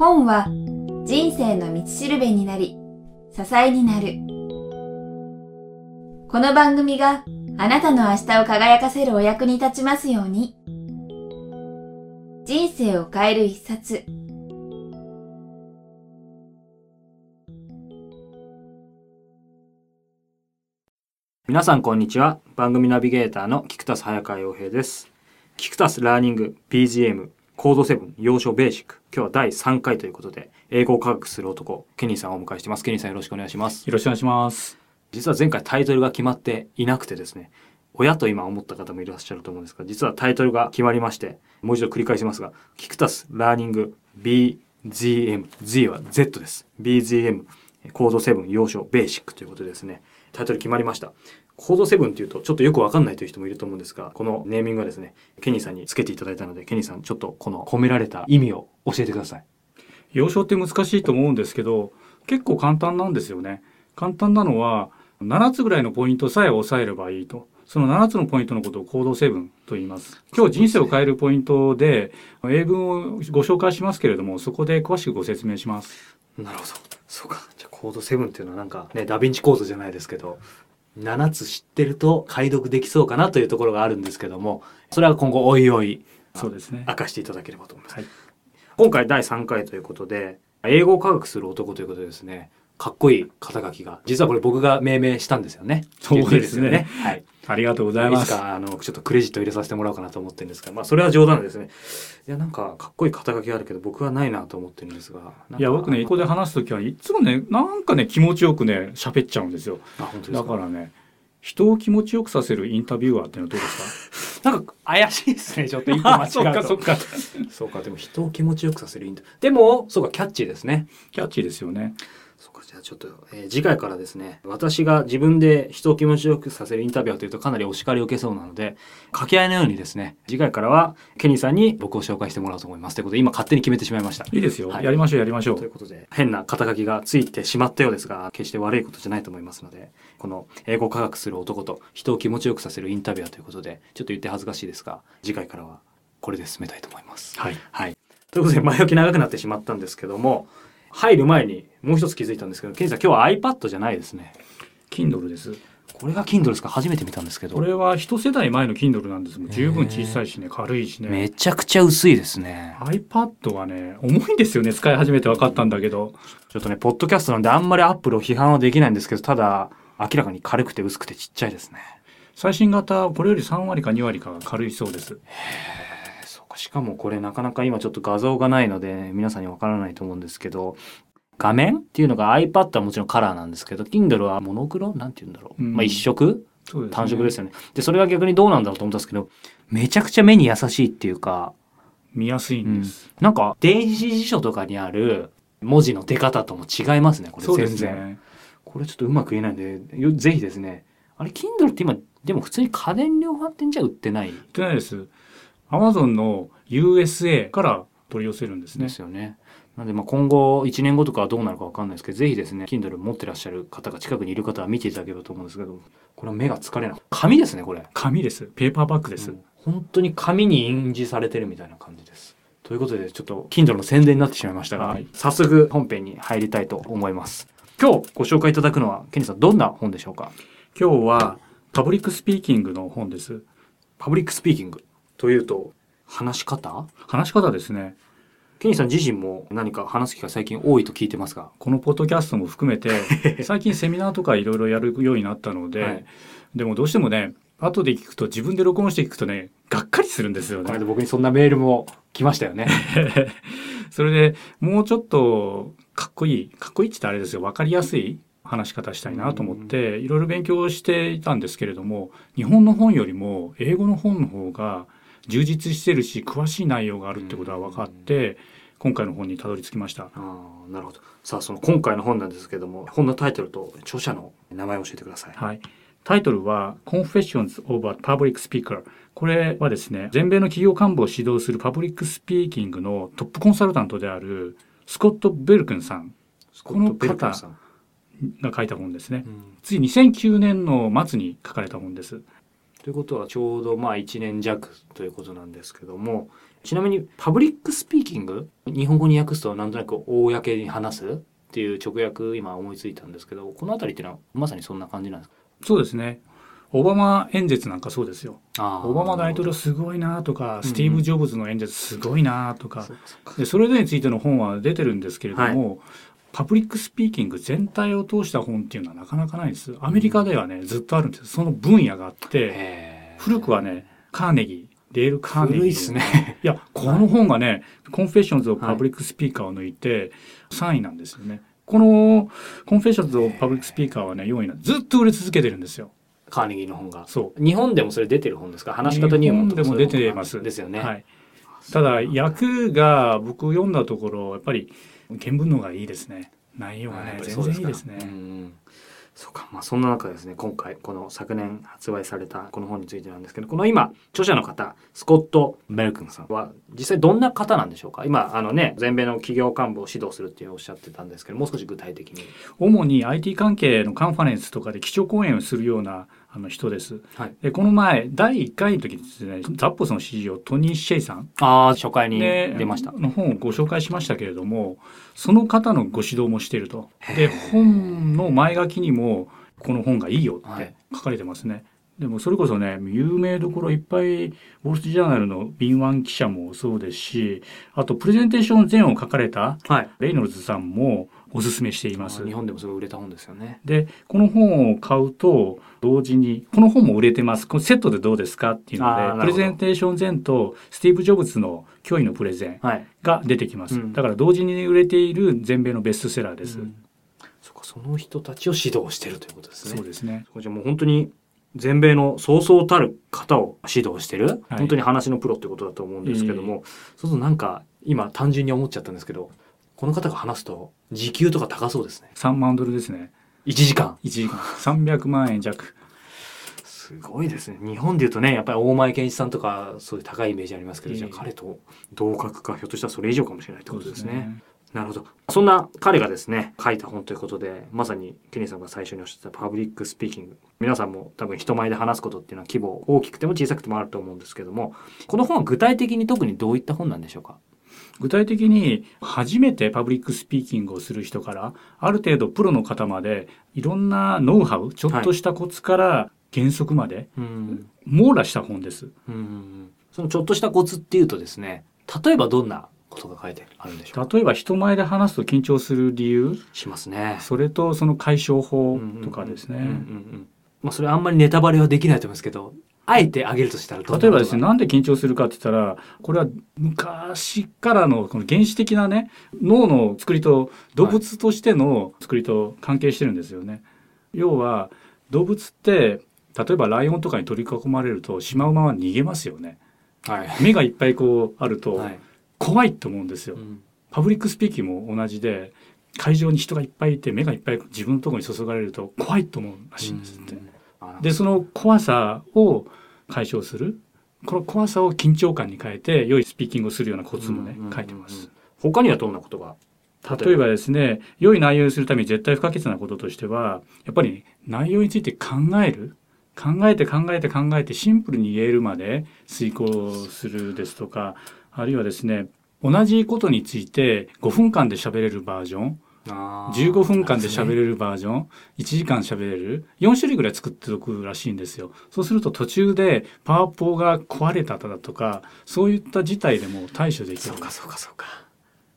本は人生の道しるべになり、支えになる。この番組があなたの明日を輝かせるお役に立ちますように。人生を変える一冊。皆さんこんにちは番組ナビゲーターの菊田早川洋平です菊田ラーニング BGM コード7要所ベーシック。今日は第3回ということで英語を科学する男ケニーさんをお迎えしてます。ケニーさんよろしくお願いします。よろしくお願いします。実は前回タイトルが決まっていなくてですね親と今思った方もいらっしゃると思うんですが実はタイトルが決まりましてもう一度繰り返しますがキクタスラーニング BGM Z は Z です。BGM コード7要所ベーシックということでですねタイトル決まりましたコード7っていうとちょっとよくわかんないという人もいると思うんですが、このネーミングはですね、ケニーさんにつけていただいたので、ケニーさんちょっとこの込められた意味を教えてください。要所って難しいと思うんですけど、結構簡単なんですよね。簡単なのは、7つぐらいのポイントさえ押さえればいいと。その7つのポイントのことをコード7と言います。今日人生を変えるポイントで、英文をご紹介しますけれども、そこで詳しくご説明します。なるほど。そうか。じゃあコード7っていうのはなんかね、ダヴィンチコードじゃないですけど、7つ知ってると解読できそうかなというところがあるんですけどもそれは今後おいおいそうですね。明かしていただければと思います、はい、今回第3回ということで英語を科学する男ということでですね。かっこいい肩書きが実はこれ僕が命名したんですよね。そうですね。はいありがとうございます。いつかあのちょっとクレジット入れさせてもらおうかなと思ってるんですが、まあそれは冗談ですね。いやなんかかっこいい肩書きあるけど僕はないなと思ってるんですが。いや僕ねここで話す時はいつもねなんかね気持ちよくね喋っちゃうんですよ。あ本当だからね人を気持ちよくさせるインタビュアーっていうのはどうですか？なんか怪しいですねちょっと一個間違うと そうかそうかそうかでも人を気持ちよくさせるインタビューでもそうかキャッチーですねキャッチーですよねそうかじゃあちょっと、えー、次回からですね私が自分で人を気持ちよくさせるインタビュアーというとかなりお叱りを受けそうなので掛け合いのようにですね次回からはケニーさんに僕を紹介してもらおうと思います。ということで今勝手に決めてしまいました。いいですよ、はい、やりましょうやりましょう。ということで変な肩書きがついてしまったようですが決して悪いことじゃないと思いますのでこの英語科学する男と人を気持ちよくさせるインタビュアーということでちょっと言って恥ずかしいですが次回からはこれで進めたいと思います。はい、はい、ということで前置き長くなってしまったんですけども入る前にもう一つ気づいたんですけど、ケンさん今日は iPad じゃないですね。Kindle です。これが Kindle ですか？初めて見たんですけど。これは一世代前の Kindle なんですも十分小さいしね、軽いしね。めちゃくちゃ薄いですね。iPad はね、重いんですよね。使い始めて分かったんだけど。ちょっとね、ポッドキャストなんであんまり Apple を批判はできないんですけど、ただ、明らかに軽くて薄くてちっちゃいですね。最新型、これより3割か2割か軽いそうです。しかもこれなかなか今ちょっと画像がないので皆さんにわからないと思うんですけど画面っていうのが iPad はもちろんカラーなんですけど Kindle はモノクロなんて言うんだろう、うん、まあ一色、ね、単色ですよね。でそれが逆にどうなんだろうと思ったんですけどめちゃくちゃ目に優しいっていうか見やすいんです、うん、なんか電子辞書とかにある文字の出方とも違いますねこれ。全然、ね、これちょっとうまく言えないんでぜひですね。あれ Kindle って今でも普通に家電量販店じゃ売ってない？売ってないです Amazon の USA から取り寄せるんですね。ですよね。なのでまあ今後1年後とかはどうなるか分かんないですけどぜひですね Kindle 持ってらっしゃる方が近くにいる方は見ていただければと思うんですけどこれは目が疲れない。紙ですねこれ。紙です。ペーパーバッグです、うん、本当に紙に印字されてるみたいな感じです。ということでちょっと Kindle の宣伝になってしまいましたが、はい、早速本編に入りたいと思います。今日ご紹介いただくのはケニーさんどんな本でしょうか？今日は public speaking の本です。 public speakingというと？話し方？話し方ですね。ケニーさん自身も何か話す機会最近多いと聞いてますが？このポッドキャストも含めて 最近セミナーとかいろいろやるようになったので、はい、でもどうしてもね後で聞くと自分で録音して聞くとねがっかりするんですよね。僕にそんなメールも来ましたよね。それでもうちょっとかっこいいかっこいいって言ったらあれですよ。分かりやすい話し方したいなと思っていろいろ勉強していたんですけれども日本の本よりも英語の本の方が充実してるし詳しい内容があるってことが分かって、今回の本にたどり着きました。あなるほど。さあその今回の本なんですけども本のタイトルと著者の名前を教えてください。はい。タイトルは Confessions of a Public Speaker これはですね全米の企業幹部を指導する public speaking のトップコンサルタントであるスコット・ベルクンさんこの方が書いた本ですね、うん、つい2009年の末に書かれた本ですということはちょうどまあ1年弱ということなんですけどもちなみに public speaking 日本語に訳すとなんとなく公に話すっていう直訳今思いついたんですけどこの辺りっていうのはまさにそんな感じなんですか？そうですね。オバマ演説なんかそうですよ。オバマ大統領すごいなとか、スティーブ・ジョブズの演説すごいなとか。そう、かそうか。でそれぞれについての本は出てるんですけれども、 public speaking 全体を通した本っていうのはなかなかないんです。アメリカではね、ずっとあるんです。その分野があって、古くはね、カーネギー、デール・カーネギー。古いっすね。いや、この本がね、 Confessions of Public Speaker を抜いて3位なんですよね。この Confessions of Public Speaker はね、4位なんずっと売れ続けてるんですよ。カーネギーの本がそう。日本でもそれ出てる本ですか？話し方入門とか日本でも出てます。ですよね、はい。ただ、訳が僕読んだところ、やっぱり原文の方がいいですね。内容がね、全然いいですね。うんそうか、まあ、そんな中ですね今回この昨年発売されたこの本についてなんですけどこの今著者の方スコット・メルクンさんは実際どんな方なんでしょうか今あのね全米の企業幹部を指導するっていうおっしゃってたんですけどもう少し具体的に主に IT 関係のカンファレンスとかで基調講演をするようなあの人です。はい。で、この前、第1回の時ですね、ザッポスの CEO、トニー・シェイさん。ああ初回にで出ました。の本をご紹介しましたけれどもその方のご指導もしていると。で本の前書きにもこの本がいいよってはい。書かれてますね、でもそれこそね有名どころいっぱいウォール・ストリート・ジャーナルの敏腕記者もそうですしあとプレゼンテーション前を書かれたはい。レイノルズさんもおすすめしています。日本でもすごい売れた本ですよね。でこの本を買うと同時にこの本も売れてます。このセットでどうですかっていうのでプレゼンテーション前とスティーブ・ジョブズの脅威のプレゼンはい。が出てきます、うん。だから同時に売れている全米のベストセラーです、うん。そうかその人たちを指導してるということですね。そうですね。じゃあもう本当に全米のそうそうたる方を指導してる、はい。本当に話のプロってことだと思うんですけども、そうするとなんか今単純に思っちゃったんですけどこの方が話すと時給とか高そうですね。3万ドルですね。1時間。1時間。300万円弱。すごいですね。日本でいうとねやっぱり大前健一さんとかそういう高いイメージありますけど、ええ。じゃあ彼と同格かひょっとしたらそれ以上かもしれないってことですね。なるほど。そんな彼がですね、書いた本ということで、まさにケニーさんが最初におっしゃったパブリックスピーキング。皆さんも多分人前で話すことっていうのは規模大きくても小さくてもあると思うんですけども、この本は具体的に特にどういった本なんでしょうか？具体的に初めてパブリックスピーキングをする人からある程度プロの方までいろんなノウハウちょっとしたコツから原則までうん。網羅した本ですうん。そのちょっとしたコツっていうとですね、例えばどんなことが書いてあるんでしょう？か例えば人前で話すと緊張する理由？しますね。それとその解消法とかですねまあそれあんまりネタバレはできないと思いますけど、あえてあげるとしたら例えばですねなんで緊張するかって言ったらこれは昔からのこの原始的なね脳の作りと動物としての作りと関係してるんですよね。要は動物って例えばライオンとかに取り囲まれるとシマウマは逃げますよね。はい。目がいっぱいこうあるとはい。怖いと思うんですよう。んパブリックスピーキングも同じで会場に人がいっぱいいて目がいっぱい自分のところに注がれると怖いと思うらしいんですって。あでその怖さを解消する。この怖さを緊張感に変えて良いスピーキングをするようなコツもねうんうんうんうん。書いてます。他にはどんなことが？例えば？ですね良い内容にするために絶対不可欠なこととしてはやっぱり内容について考える。考えて考えて考えてシンプルに言えるまで遂行するですとかあるいはですね同じことについて5分間で喋れるバージョン15分間で喋れるるバージョン1時間喋れる4種類ぐらい作っておくらしいんですよ。そうすると途中でパワポが壊れただとかそういった事態でも対処できる。そうかそうかそうか。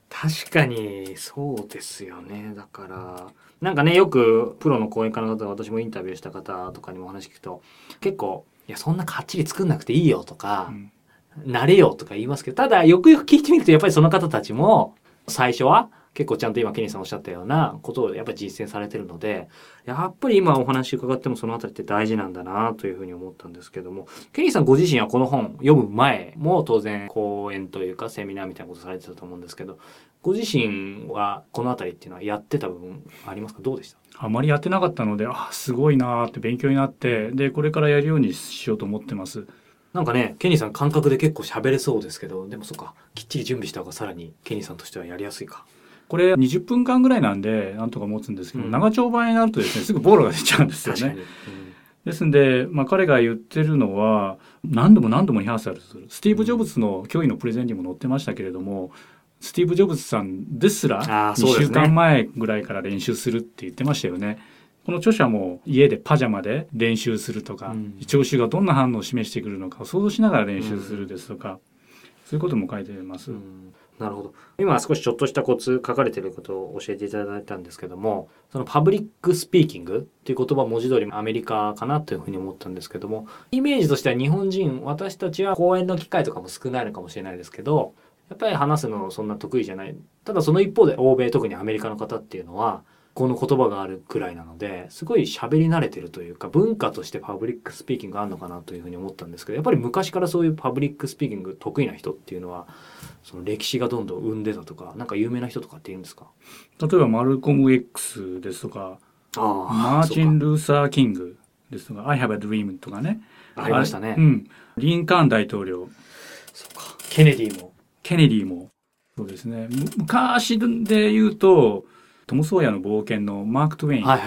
確かにそうですよね。だからなんかねよくプロの講演家の方私もインタビューした方とかにもお話聞くと結構「いやそんなかっちり作んなくていいよ」とかうん「慣れよ」とか言いますけどただよくよく聞いてみるとやっぱりその方たちも最初は結構ちゃんと今ケニーさんおっしゃったようなことをやっぱ実践されてるのでやっぱり今お話伺ってもそのあたりって大事なんだなというふうに思ったんですけどもケニーさんご自身はこの本読む前も当然講演というかセミナーみたいなことされてたと思うんですけどご自身はこのあたりっていうのはやってた部分ありますか？どうでした？あまりやってなかったのであすごいなって勉強になってでこれからやるようにしようと思ってます。なんかねケニーさん感覚で結構喋れそうですけどでもそっかきっちり準備した方がさらにケニーさんとしてはやりやすいか。これ20分間ぐらいなんでなんとか持つんですけど、うん。長丁場になるとですねすぐボロが出ちゃうんですよね。ですんで、まあ、彼が言ってるのは何度も何度もリハーサルする。スティーブ・ジョブズの脅威のプレゼンにも載ってましたけれどもスティーブ・ジョブズさんですら2あーそうですね。週間前ぐらいから練習するって言ってましたよね。この著者も家でパジャマで練習するとか、うん。聴衆がどんな反応を示してくるのかを想像しながら練習するですとか、そういうことも書いてます。うんなるほど。今少しちょっとしたコツ書かれてることを教えていただいたんですけどもそのパブリックスピーキングっていう言葉文字通りアメリカかなというふうに思ったんですけどもイメージとしては日本人私たちは講演の機会とかも少ないのかもしれないですけどやっぱり話すのそんな得意じゃない。ただその一方で欧米特にアメリカの方っていうのはこの言葉があるくらいなのですごい喋り慣れてるというか文化としてパブリックスピーキングがあるのかなというふうに思ったんですけどやっぱり昔からそういうパブリックスピーキング得意な人っていうのはその歴史がどんどん生んでたとかなんか有名な人とかっているんですか？例えばマルコム X ですとか、あマーチン・ルーサー・キングですとか、I have a dream とかね。ありましたね、うん。リンカーン大統領、そうか。ケネディも。ケネディも、そうですね。む昔で言うと、トム・ソーヤの冒険のマーク・トウェイン。はい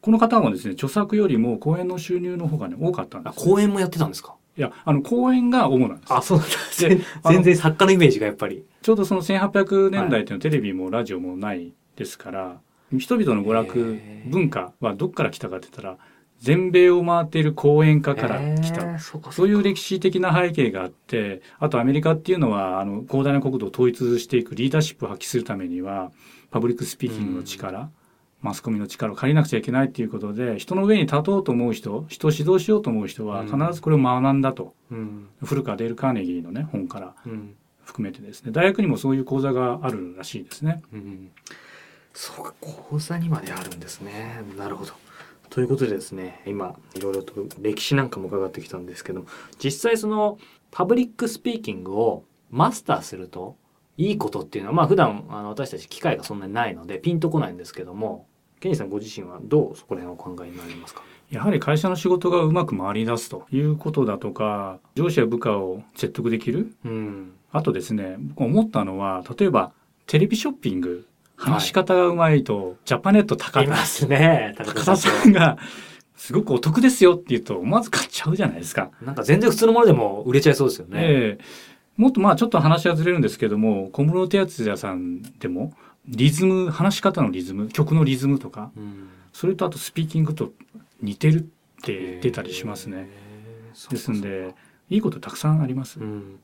この方もですね、著作よりも講演の収入の方がね、多かったんです、あ講演もやってたんですか？いや、あの、講演が主なんです。あそうなんだ。であの全然作家のイメージがやっぱり。ちょうどその1800年代っていうのはテレビもラジオもないですから、人々の娯楽文化はどっから来たかって言ったら全米を回っている講演家から来た、そうかそういう歴歴史的な背景があってあとアメリカっていうのはあの広大な国土を統一していくリーダーシップを発揮するためにはパブリックスピーキングの力、マスコミの力を借りなくちゃいけないっていうことで人の上に立とうと思う人人を指導しようと思う人は必ずこれを学んだと、うん。古くはデール・カーネギーのね本からうん。含めてですね。大学にもそういう講座があるらしいですね。うん。そうか講座にまであるんですね。なるほど。ということでですね今いろいろと歴史なんかも伺ってきたんですけども実際そのパブリックスピーキングをマスターするといいことっていうのはまあ普段あの私たち機会がそんなにないのでピンとこないんですけどもケニーさんご自身はどうそこら辺をお考えになりますか？やはり会社の仕事がうまく回り出すということだとか上司や部下を説得できる？うん。あとですね僕思ったのは例えばテレビショッピング。話し方がうまいと、ジャパネット高田いますね高高田田ささんがすごくお得ですよって言うと思わず買っちゃうじゃないですか。んなんか全然普通のものでも売れちゃいそうですよね、ええもっとまあちょっと話はずれるんですけども小室哲哉さんでもリズム話し方のリズム曲のリズムとかうん。それとあとスピーキングと似てるって言ってたりしますね。ですんでいいことたくさんあります。うん、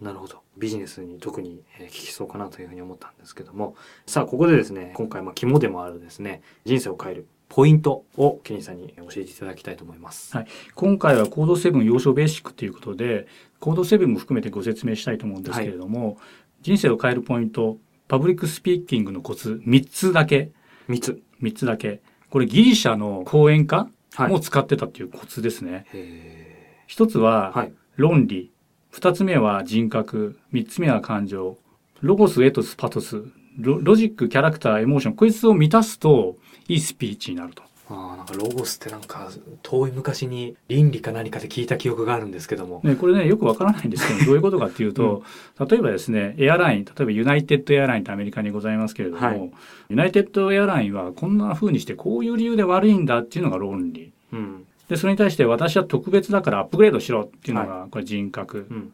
なるほど。ビジネスに特にえー効きそうかなというふうに思ったんですけども。さあここでですね今回まあ肝でもあるですね人生を変えるポイントをケニーさんに教えていただきたいと思います。はい今回はコード7洋書ベーシックということでコード7も含めてご説明したいと思うんですけれども、人生を変えるポイントパブリックスピーキングのコツ3つだけ三つ。3つだけこれギリシャの講演家はい。も使ってたっていうコツですね。へ一つは。論理二つ目は人格三つ目は感情ロゴスエトスパトスロロジックキャラクターエモーションこいつを満たすといいスピーチになると。ああなんかロゴスってなんか遠い昔に倫理か何かで聞いた記憶があるんですけども。ね、これねよくわからないんですけど どういうことかっていうと、例えばですねエアライン例えばユナイテッドエアラインってアメリカにございますけれども、はいユナイテッドエアラインはこんな風にしてこういう理由で悪いんだっていうのが論理うん。でそれに対して私は特別だからアップグレードしろっていうのがこれ人格、うん。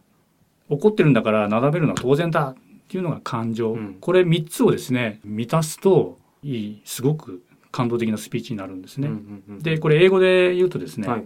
怒ってるんだからなだめるのは当然だっていうのが感情、うんこれ3つをですね満たすといいすごく感動的なスピーチになるんですね。でこれ英語で言うとですね、はい。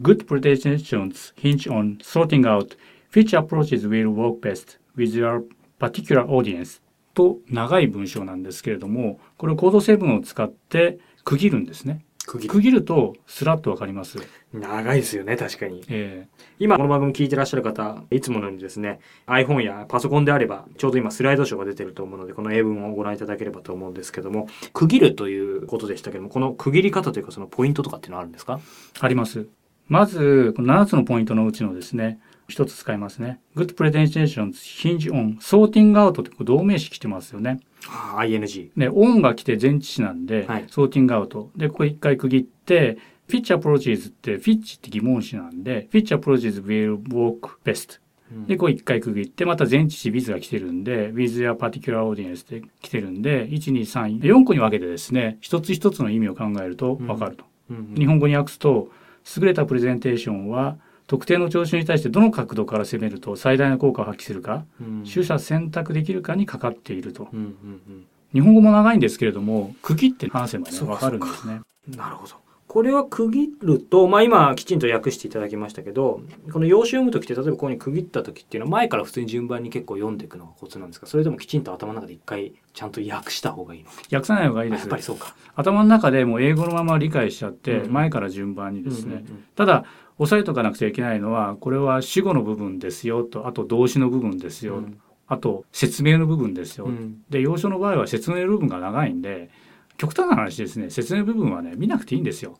Good presentations hinge on sorting out which approaches will work best with your particular audience と長い文章なんですけれどもこれをコード7を使って区切るんですね。区切り区切るとスラッとわかります。長いですよね確かに。え今この番組聞いてらっしゃる方いつものようにですね iPhone やパソコンであればちょうど今スライドショーが出てると思うのでこの英文をご覧いただければと思うんですけども区切るということでしたけどもこの区切り方というかそのポイントとかっていうのはあるんですか？ーあります。まずこの7つのポイントのうちのですね一つ使いますね。Good presentations hinge on sorting out って同名詞来てますよね。ああ ING で、オンが来て前置詞なんで、はいソーティングアウト。で、ここ一回区切って、フィッチアプローチーズって、フィッチって疑問詞なんで、フィッチアプローチーズ will work best。で、こう一回区切って、また前置詞 with が来てるんで、with your particular audience って来てるんで、1、2、3、4個に分けてですね、一つ一つの意味を考えると分かると。うん日本語に訳すと、優れたプレゼンテーションは特定の聴衆に対してどの角度から攻めると最大の効果を発揮するか、うん。取捨選択できるかにかかっていると。うんうん日本語も長いんですけれども区切って話せばねそうか。るんですね。うんなるほど。これは区切ると、まあ、今きちんと訳していただきましたけどこの用紙読む時って例えばここに区切った時っていうのは前から普通に順番に結構読んでいくのがコツなんですかそれともきちんと頭の中で一回ちゃんと訳した方がいいの訳さない方がいいです。やっぱりそうか。頭の中でもう英語のまま理解しちゃって、うん。前から順番にですね、うんうん。ただ押さえとかなくちゃいけないのはこれは主語の部分ですよとあと動詞の部分ですよ、うん。あと説明の部分ですよ、うん。で要所の場合は説明の部分が長いんで極端な話ですね。説明部分はね見なくていいんですよ。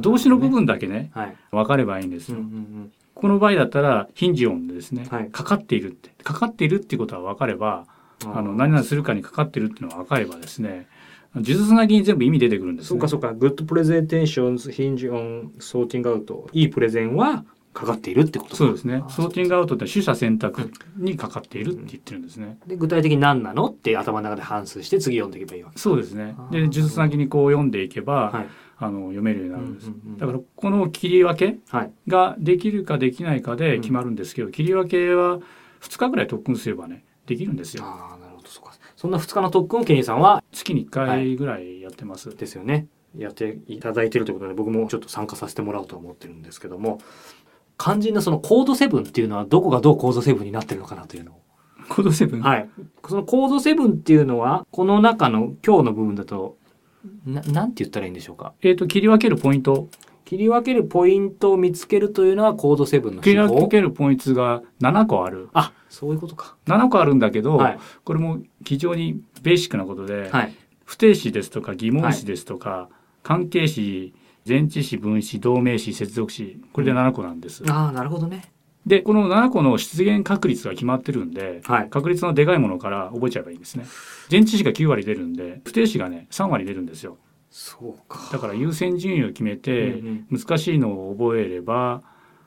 動詞の部分だけねはい。分かればいいんですうんうよ、ん。この場合だったらヒンジオンでですね、はい。かかっているって。かかっているっていうことは分かればうん。あの何々するかにかかってるっていうのが分かればですね呪術つなぎに全部意味出てくるんですね。そうかそうか。Good presentations hinge on sorting out。いいプレゼンはかかっているってことか。そうですね。あソーティングアウトって取捨選択にかかっているって言ってるんですね、で具体的に何なのって頭の中で反数して次読んでいけばいいわけ。そうですね。で呪術つなぎにこう読んでいけば、はい。あの読めるようになるんです、うんうんうんだからこの切り分けはい。ができるかできないかで決まるんですけど、切り分けは2日ぐらい特訓すればねできるんですよ。あそんな2日の特訓をケニーさんは月に1回ぐらいやってます、ですよね。やっていただいているということで僕もちょっと参加させてもらおうと思ってるんですけども肝心なそのコード7っていうのはどこがどうコード7になってるのかなというのを。コード7、はい。そのコード7っていうのはこの中の今日の部分だとななんて言ったらいいんでしょうか？えっ、と切り分けるポイント切り分けるポイントを見つけるというのはコード7の切り分けるポイントが7個あるあそういうことか。7個あるんだけど、はい。これも非常にベーシックなことで、はい。不定詞ですとか疑問詞ですとか、関係詞前置詞分詞同名詞接続詞これで7個なんです。ああなるほどね。でこの7個の出現確率が決まってるんではい。確率のでかいものから覚えちゃえばいいんですね。前置詞が9割出るんで不定詞がね3割出るんですよ。そうか。だから優先順位を決めて、うん難しいのを覚えれば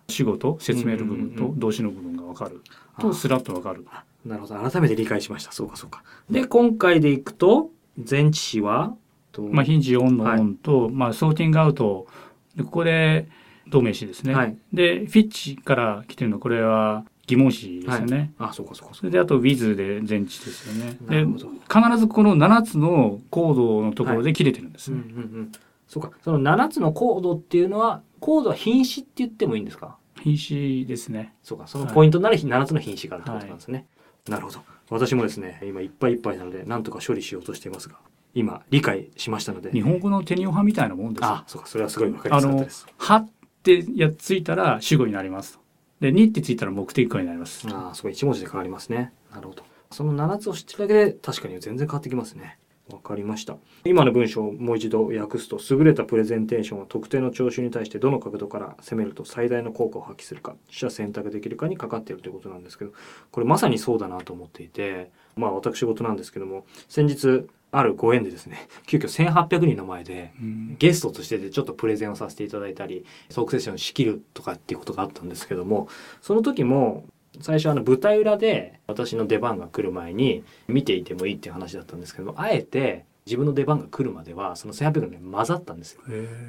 主語と説明の部分と動詞の部分が分かるあとスラッと分かる。なるほど。改めて理解しました。そうかそうか。で今回でいくと前置詞はとまあ、ヒンジオンのオンと、まあ、ソーティングアウト。でここで同名詞ですね、はい。でフィッチから来てるのこれは疑問詞ですよね、あそうかそうかそそれであと with で前置ですよね。で必ずこの7つのコードのところで切れてるんです。ううんね、うんうん。そうか。その7つのコードっていうのはコードは品詞って言ってもいいんですか？品詞ですね。そうか。そのポイントになる7つの品詞があるってことなんですね、なるほど。私もですね今いっぱいいっぱいなのでなんとか処理しようとしていますが今理解しましたので。日本語のテニオ派みたいなもんですよ。あそうか。それはすごいわかりやすかったです「は」ってやっついたら主語になりますで「に」ってついたら目的語になります。ああすごい一文字で変わりますね。なるほど。その7つを知ってるだけで確かに全然変わってきますね。わかりました。今の文章をもう一度訳すと優れたプレゼンテーションは特定の聴衆に対してどの角度から攻めると最大の効果を発揮するか取捨選択できるかにかかっているということなんですけどこれまさにそうだなと思っていてまあ私事なんですけども先日あるご縁でですね 急遽1800人の前でうん。ゲストとしてでちょっとプレゼンをさせていただいたりトークセッション仕切るとかっていうことがあったんですけどもその時も最初あの舞台裏で私の出番が来る前に見ていてもいいっていう話だったんですけどもあえて自分の出番が来るまではその1800人で混ざったんですよ。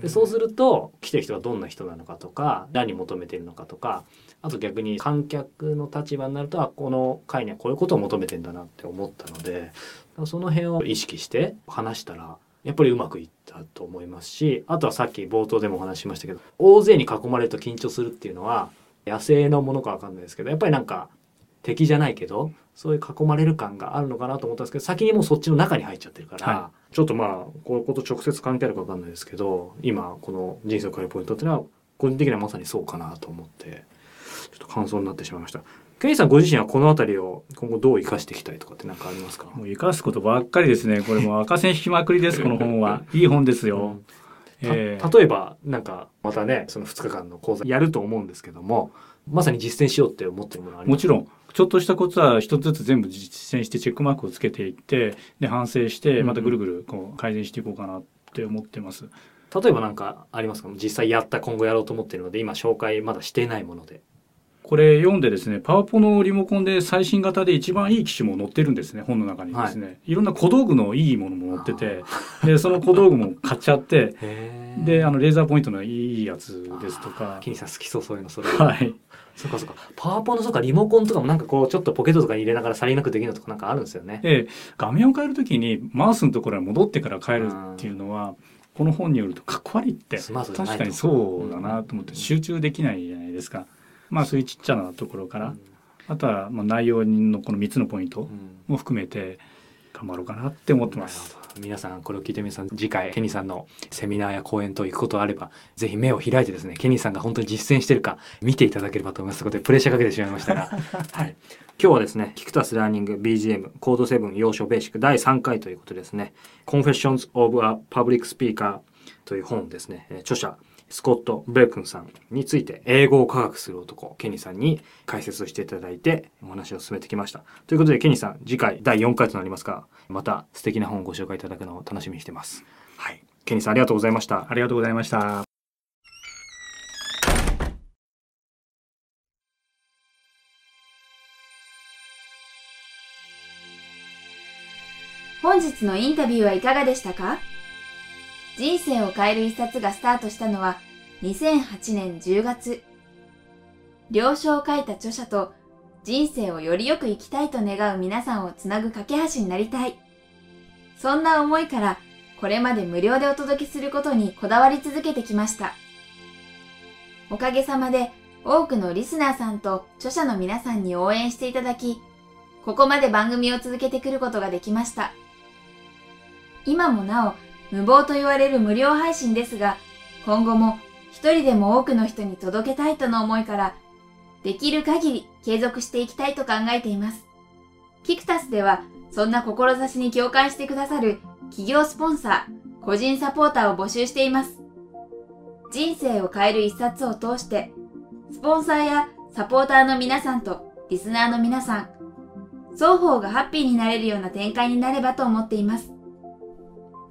でそうすると来てる人がどんな人なのかとか何求めてるのかとかあと逆に観客の立場になるとあこの会にはこういうことを求めてんだなって思ったのでその辺を意識して話したらやっぱりうまくいったと思いますしあとはさっき冒頭でもお話ししましたけど大勢に囲まれると緊張するっていうのは野生のものかわかんないですけどやっぱりなんか敵じゃないけどそういう囲まれる感があるのかなと思ったんですけど先にもうそっちの中に入っちゃってるから、はちょっとまあこういうこと直接関係あるかわかんないですけど今この人生を変えるポイントっていうのは個人的にはまさにそうかなと思ってちょっと感想になってしまいました。ケイさんご自身はこの辺りを今後どう生かしていきたいとかって何かありますか？もう生かすことばっかりですね。これもう赤線引きまくりです。この本は。いい本ですよ。たええ例えばなんかまたねその2日間の講座やると思うんですけどもまさに実践しようって思ってるものあります。もちろん。ちょっとしたコツは一つずつ全部実践してチェックマークをつけていってで反省してまたぐるぐるこう改善していこうかなって思ってます。例えばなんかありますか？実際やった今後やろうと思ってるので今紹介まだしていないものでこれ読んでですねパワポのリモコンで最新型で一番いい機種も載ってるんですね本の中にですね、い、ろんな小道具のいいものも載っててでその小道具も買っちゃって であのレーザーポイントのいいやつですとか。ケニーさん好きそうそういうのそれはい。そっかそっか。パワポのそうかリモコンとかもなんかこうちょっとポケットとかに入れながらさりなくできるのとかなんかあるんですよね。で画面を変えるときにマウスのところに戻ってから変えるっていうのはこの本によるとかっこ悪いって。確かにそうだなと思って集中できないじゃないですか。まあそういうちっちゃなところから、あとはまあ内容のこの3つのポイントうん。も含めて頑張ろうかなって思ってます。皆さんこれを聞いて皆さん次回ケニーさんのセミナーや講演と行くことあればぜひ目を開いてですねケニーさんが本当に実践してるか見ていただければと思います。ということでプレッシャーかけてしまいましたが、はい、今日はですねキクタスラーニング BGM コード7要所ベーシック第3回ということでですね。Confessions of a Public Speaker という本ですね。えー著者スコット・ブレックンさんについて英語を科学する男ケニーさんに解説をしていただいてお話を進めてきました。ということでケニーさん次回第4回となりますがまた素敵な本をご紹介いただくのを楽しみにしてます。はい。ケニーさんありがとうございましたありがとうございました。本日のインタビューはいかがでしたか？人生を変える一冊がスタートしたのは2008年10月。了承を書いた著者と人生をよりよく生きたいと願う皆さんをつなぐ架け橋になりたい。そんな思いからこれまで無料でお届けすることにこだわり続けてきました。おかげさまで多くのリスナーさんと著者の皆さんに応援していただき、ここまで番組を続けてくることができました。今もなお無謀と言われる無料配信ですが、今後も一人でも多くの人に届けたいとの思いから、できる限り継続していきたいと考えています。キクタスでは、そんな志に共感してくださる企業スポンサー、個人サポーターを募集しています。人生を変える一冊を通して、スポンサーやサポーターの皆さんとリスナーの皆さん、双方がハッピーになれるような展開になればと思っています。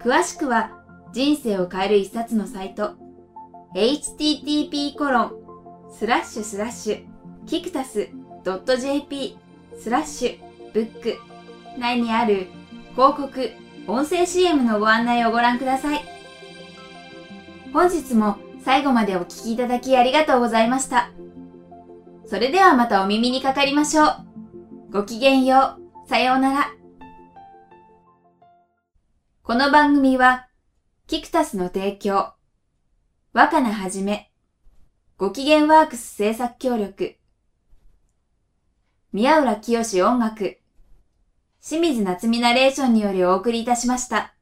詳しくは人生を変える一冊のサイト http コロンスラッシュスラッシュキクタス .jp スラッシュブック内にある広告音声 CM のご案内をご覧ください。本日も最後までお聞きいただきありがとうございました。それではまたお耳にかかりましょう。ごきげんよう。さようなら。この番組は、キクタスの提供、若菜はじめ、ご機嫌ワークス制作協力、宮浦清音楽、清水夏美ナレーションによりお送りいたしました。